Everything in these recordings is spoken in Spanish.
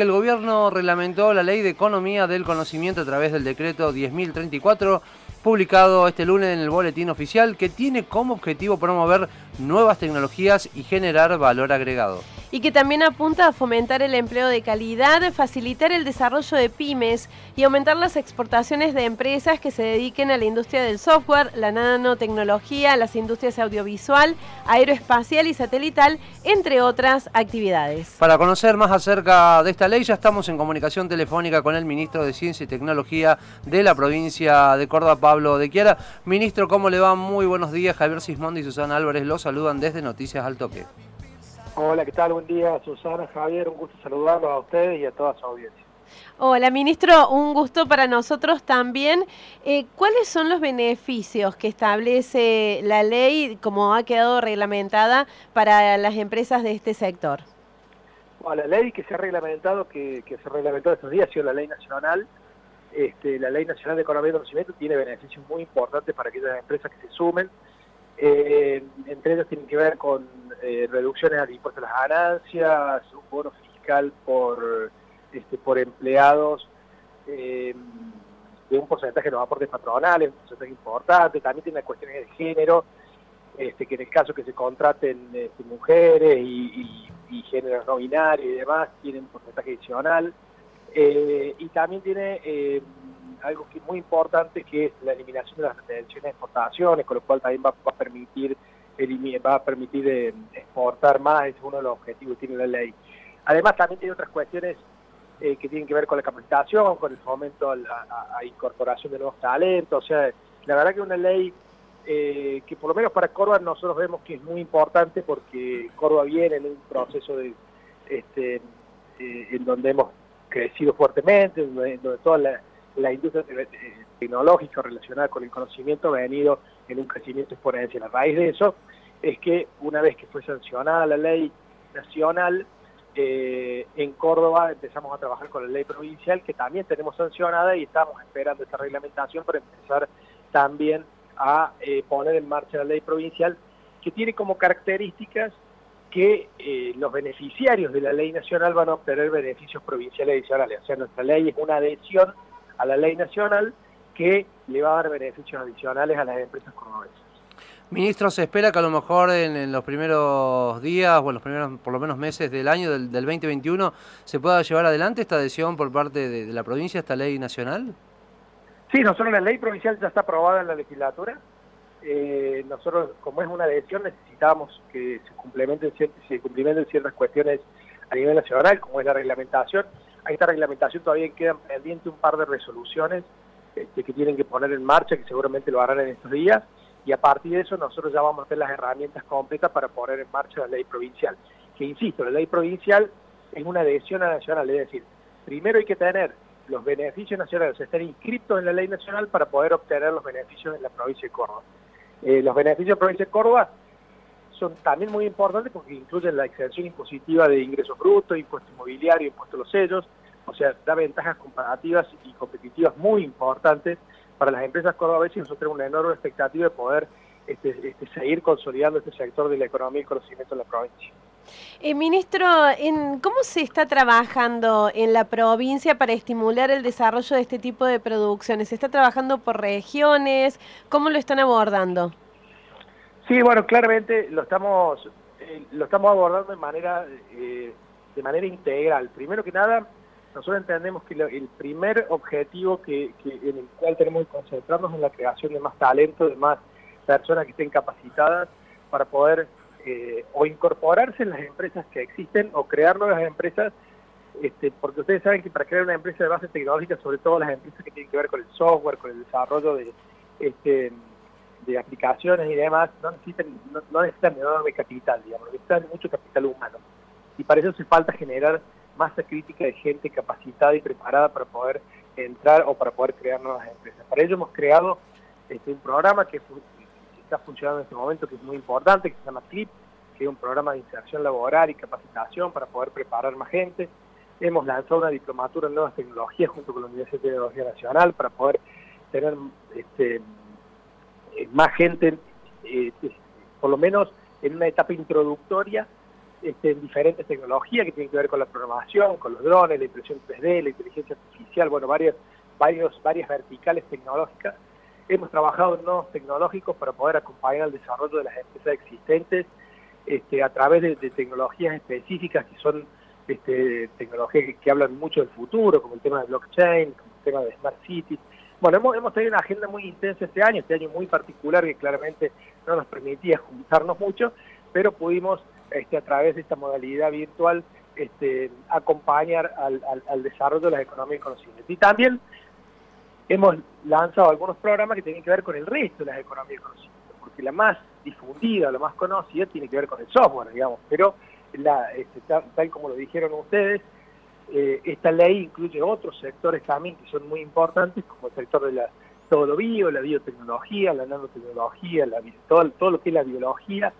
El gobierno reglamentó la ley de economía del conocimiento a través del decreto 10.034 publicado este lunes en el boletín oficial que tiene como objetivo promover nuevas tecnologías y generar valor agregado y que también apunta a fomentar el empleo de calidad, facilitar el desarrollo de pymes y aumentar las exportaciones de empresas que se dediquen a la industria del software, la nanotecnología, las industrias audiovisual, aeroespacial y satelital, entre otras actividades. Para conocer más acerca de esta ley ya estamos en comunicación telefónica con el ministro de Ciencia y Tecnología de la provincia de Córdoba, Pablo de Quiara. Ministro, ¿cómo le va? Muy buenos días. Javier Sismondi y Susana Álvarez los saludan desde Noticias al Toque. Hola, ¿qué tal? Buen día, Susana, Javier, un gusto saludarlos a ustedes y a toda su audiencia. Hola, ministro, un gusto para nosotros también. Eh, ¿Cuáles son los beneficios que establece la ley, como ha quedado reglamentada, para las empresas de este sector? Bueno, la ley que se ha reglamentado, que, se reglamentó estos días, ha sido la ley nacional. Este, la ley nacional de economía y conocimiento tiene beneficios muy importantes para aquellas empresas que se sumen. Eh, entre ellos tienen que ver con eh, reducciones al impuesto a las ganancias, un bono fiscal por, este, por empleados eh, de un porcentaje de los aportes patronales, un porcentaje importante, también tiene cuestiones de género, este, que en el caso que se contraten este, mujeres y, y, géneros no binarios y demás, tienen un porcentaje adicional, y también tiene algo que es muy importante que es la eliminación de las retenciones de exportaciones, con lo cual también va, a permitir va a permitir eh, exportar más, es uno de los objetivos que tiene la ley. Además también tiene otras cuestiones eh, que tienen que ver con la capacitación, con el fomento a, incorporación de nuevos talentos, o sea, la verdad que una ley eh, que por lo menos para Córdoba nosotros vemos que es muy importante porque Córdoba viene en un proceso de este en donde hemos crecido fuertemente, donde, donde toda la, la industria tecnológica relacionada con el conocimiento ha venido en un crecimiento exponencial. A raíz de eso es que una vez que fue sancionada la ley nacional, eh, en Córdoba empezamos a trabajar con la ley provincial que también tenemos sancionada y estamos esperando esa reglamentación para empezar también a eh, poner en marcha la ley provincial que tiene como características que eh, los beneficiarios de la ley nacional van a obtener beneficios provinciales adicionales. O sea, nuestra ley es una adhesión a la ley nacional que le va a dar beneficios adicionales a las empresas cordonesas. Ministro, ¿se espera que a lo mejor en, los primeros días o en los primeros, por lo menos meses del año del, 2021, se pueda llevar adelante esta adhesión por parte de, la provincia a esta ley nacional? Sí, nosotros la ley provincial ya está aprobada en la legislatura. Eh, nosotros, como es una adhesión, necesitamos que se complementen, se cumplimenten ciertas cuestiones a nivel nacional, como es la reglamentación esta reglamentación todavía quedan pendientes un par de resoluciones este, que tienen que poner en marcha, que seguramente lo harán en estos días, y a partir de eso nosotros ya vamos a tener las herramientas completas para poner en marcha la ley provincial. Que insisto, la ley provincial es una adhesión a nacional, es decir, primero hay que tener los beneficios nacionales, estar inscritos en la ley nacional para poder obtener los beneficios en la provincia de Córdoba. Eh, los beneficios de la provincia de Córdoba son también muy importantes porque incluyen la exención impositiva de ingresos brutos, impuesto inmobiliario, impuesto a los sellos, o sea, da ventajas comparativas y competitivas muy importantes para las empresas cordobesas y nosotros tenemos una enorme expectativa de poder este, este, seguir consolidando este sector de la economía y conocimiento en la provincia. Eh, ministro, ¿cómo se está trabajando en la provincia para estimular el desarrollo de este tipo de producciones? ¿Se está trabajando por regiones? ¿Cómo lo están abordando? Sí, bueno, claramente lo estamos eh, lo estamos abordando de manera eh, de manera integral. Primero que nada, nosotros entendemos que el primer objetivo que, en el cual tenemos que concentrarnos es la creación de más talento, de más personas que estén capacitadas para poder eh, o incorporarse en las empresas que existen o crear nuevas empresas, este, porque ustedes saben que para crear una empresa de base tecnológica, sobre todo las empresas que tienen que ver con el software, con el desarrollo de este de aplicaciones y demás no necesitan, no, necesitan enorme capital, digamos, necesitan mucho capital humano. Y para eso hace falta generar masa crítica de gente capacitada y preparada para poder entrar o para poder crear nuevas empresas. Para ello hemos creado este, un programa que, está funcionando en este momento, que es muy importante, que se llama CLIP, que es un programa de inserción laboral y capacitación para poder preparar más gente. Hemos lanzado una diplomatura en nuevas tecnologías junto con la Universidad de Tecnología Nacional para poder tener este, eh, más gente, eh, por lo menos en una etapa introductoria, este, en diferentes tecnologías que tienen que ver con la programación, con los drones, la impresión 3D, la inteligencia artificial, bueno, varias, varios, varias verticales tecnológicas. Hemos trabajado en nodos tecnológicos para poder acompañar el desarrollo de las empresas existentes este, a través de, tecnologías específicas que son este, tecnologías que, hablan mucho del futuro, como el tema de blockchain, como el tema de smart cities. Bueno, hemos, hemos tenido una agenda muy intensa este año, este año muy particular que claramente no nos permitía juntarnos mucho, pero pudimos este, a través de esta modalidad virtual este, acompañar al, desarrollo de las economías conocimiento. Y también hemos lanzado algunos programas que tienen que ver con el resto de las economías conocimiento, porque la más difundida, la más conocida, tiene que ver con el software, digamos, pero este, tal, como lo dijeron ustedes, eh, esta ley incluye otros sectores también que son muy importantes, como el sector de la, todo lo bio, la biotecnología, la nanotecnología, todo lo que es la biología,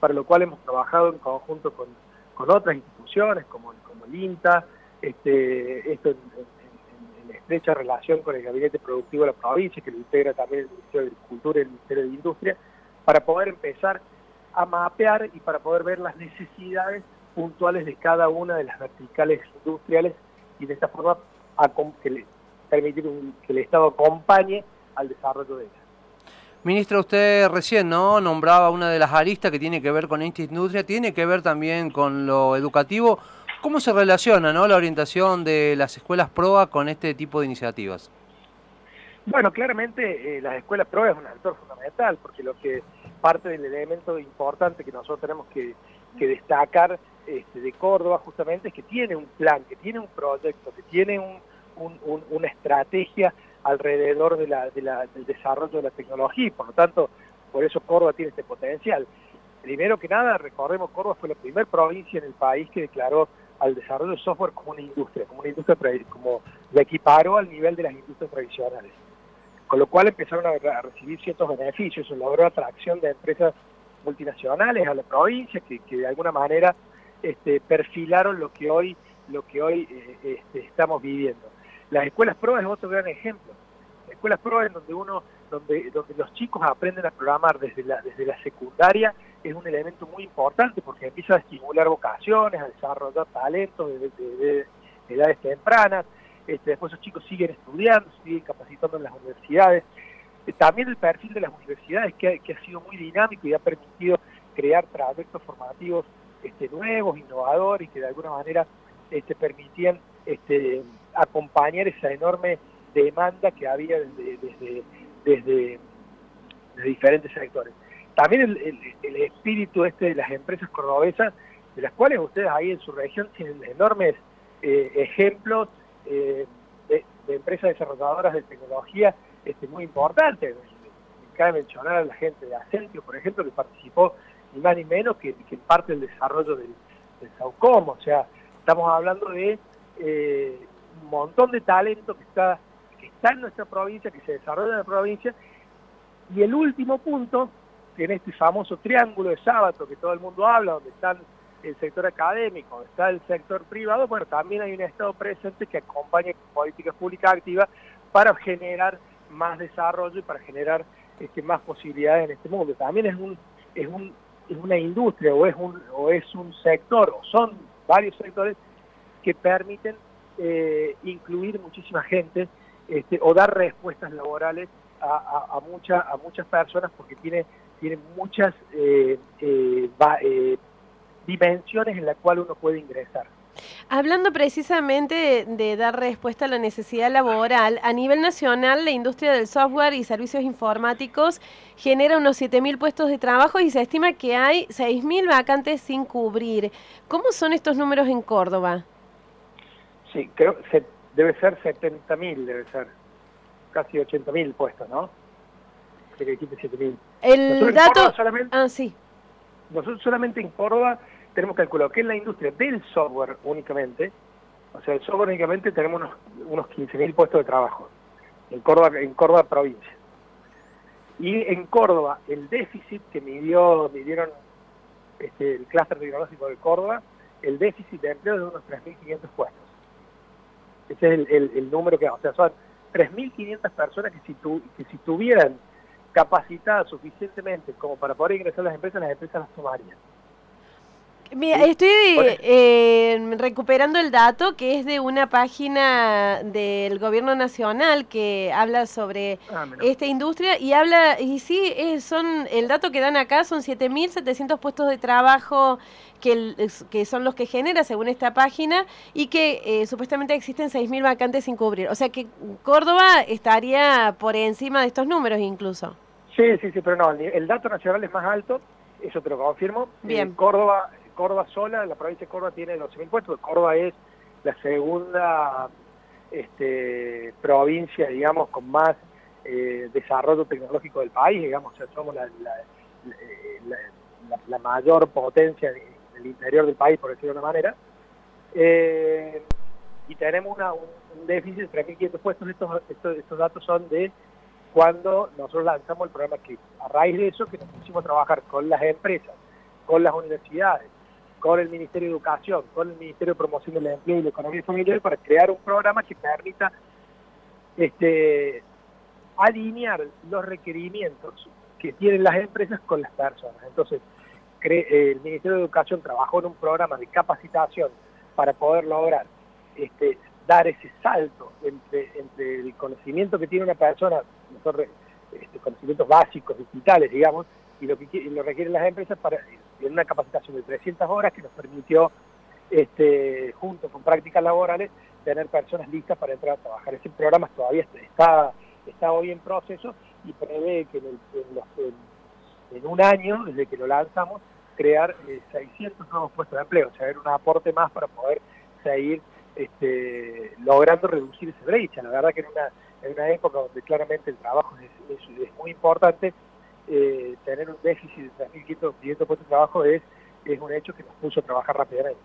para lo cual hemos trabajado en conjunto con, otras instituciones como, como el INTA, este, esto en, estrecha relación con el Gabinete Productivo de la provincia, que lo integra también el Ministerio de Agricultura y el Ministerio de Industria, para poder empezar a mapear y para poder ver las necesidades puntuales de cada una de las verticales industriales y de esta forma permitir que el Estado acompañe al desarrollo de ellas. Ministro, usted recién no nombraba una de las aristas que tiene que ver con esta industria, tiene que ver también con lo educativo. ¿Cómo se relaciona ¿no? la orientación de las escuelas PROA con este tipo de iniciativas? Bueno, claramente eh, las escuelas PROA es un actor fundamental, porque lo que parte del elemento importante que nosotros tenemos que, destacar este, de Córdoba justamente es que tiene un plan, que tiene un proyecto, que tiene una estrategia alrededor del desarrollo de la tecnología y por lo tanto, por eso Córdoba tiene este potencial. Primero que nada, recordemos, Córdoba fue la primera provincia en el país que declaró al desarrollo de software como una industria, como una industria como la equiparó al nivel de las industrias tradicionales. Con lo cual empezaron a, recibir ciertos beneficios, logró atracción de empresas multinacionales a la provincia que, de alguna manera este, perfilaron lo que hoy, lo que hoy eh, este, estamos viviendo. Las escuelas pro es otro gran ejemplo. Las escuelas pro en donde uno, donde, donde los chicos aprenden a programar desde la, desde la secundaria es un elemento muy importante porque empieza a estimular vocaciones, a desarrollar talentos desde, edades tempranas. Este, después esos chicos siguen estudiando, siguen capacitando en las universidades. Eh, también el perfil de las universidades que, ha sido muy dinámico y ha permitido crear trayectos formativos este, nuevos, innovadores que de alguna manera este, permitían este, acompañar esa enorme demanda que había desde, desde, diferentes sectores. También el, espíritu este de las empresas cordobesas, de las cuales ustedes ahí en su región tienen enormes eh, ejemplos eh, de, empresas desarrolladoras de tecnología este, muy importantes. Cabe mencionar a la gente de Acentio, por ejemplo, que participó ni más ni menos que, en parte del desarrollo del, del Saucom. O sea, estamos hablando de eh, un montón de talento que está, que está en nuestra provincia, que se desarrolla en la provincia. Y el último punto, en este famoso triángulo de sábado que todo el mundo habla, donde está el sector académico, donde está el sector privado, bueno, también hay un Estado presente que acompaña políticas públicas activas para generar más desarrollo y para generar este, más posibilidades en este mundo. También es un, es un es una industria o es un o es un sector o son varios sectores que permiten eh, incluir muchísima gente este, o dar respuestas laborales a, a, a muchas personas porque tiene, tiene muchas eh, eh, dimensiones en las cuales uno puede ingresar. Hablando precisamente de, dar respuesta a la necesidad laboral, a nivel nacional la industria del software y servicios informáticos genera unos 7.000 puestos de trabajo y se estima que hay 6.000 vacantes sin cubrir. ¿Cómo son estos números en Córdoba? Sí, creo que debe ser 70.000, debe ser casi 80.000 puestos, ¿no? Que 7.000. El dato... ah, sí. Nosotros solamente en Córdoba tenemos calculado que en la industria del software únicamente, o sea, el software únicamente tenemos unos, unos 15.000 puestos de trabajo en Córdoba, en Córdoba provincia. Y en Córdoba, el déficit que midió, midieron este, el clúster tecnológico de Córdoba, el déficit de empleo es de unos 3.500 puestos. Ese es el, número que, o sea, son 3.500 personas que si, que si tuvieran capacitadas suficientemente como para poder ingresar a las empresas, las empresas las tomarían. Mira, estoy eh, recuperando el dato que es de una página del gobierno nacional que habla sobre ah, esta industria y habla, y sí, son el dato que dan acá son 7.700 puestos de trabajo que, que son los que genera según esta página y que eh, supuestamente existen 6.000 vacantes sin cubrir. O sea que Córdoba estaría por encima de estos números incluso. Sí, sí, sí, pero no, el dato nacional es más alto, eso te lo confirmo. Bien. Córdoba Córdoba sola, la provincia de Córdoba tiene 12.000 puestos, Córdoba es la segunda este, provincia, digamos, con más eh, desarrollo tecnológico del país, digamos, somos la, mayor potencia del interior del país, por decirlo de una manera, eh, y tenemos un, déficit de 3.500 puestos, estos, estos, estos datos son de cuando nosotros lanzamos el programa CLIP. A raíz de eso que nos pusimos a trabajar con las empresas, con las universidades, con el Ministerio de Educación, con el Ministerio de Promoción del Empleo y la Economía Familiar para crear un programa que permita este, alinear los requerimientos que tienen las empresas con las personas. Entonces, el Ministerio de Educación trabajó en un programa de capacitación para poder lograr este, dar ese salto entre, entre el conocimiento que tiene una persona, este, conocimientos básicos, digitales, digamos, y lo que lo requieren las empresas para en una capacitación de 300 horas que nos permitió, este, junto con prácticas laborales, tener personas listas para entrar a trabajar. Ese programa todavía está, está hoy en proceso y prevé que en, en, un año, desde que lo lanzamos, crear 600 eh, nuevos puestos de empleo, o sea, un aporte más para poder seguir este, logrando reducir esa brecha. La verdad que en una, en una época donde claramente el trabajo es, es muy importante, eh, tener un déficit de 3.500 puestos de trabajo es, es un hecho que nos puso a trabajar rápidamente.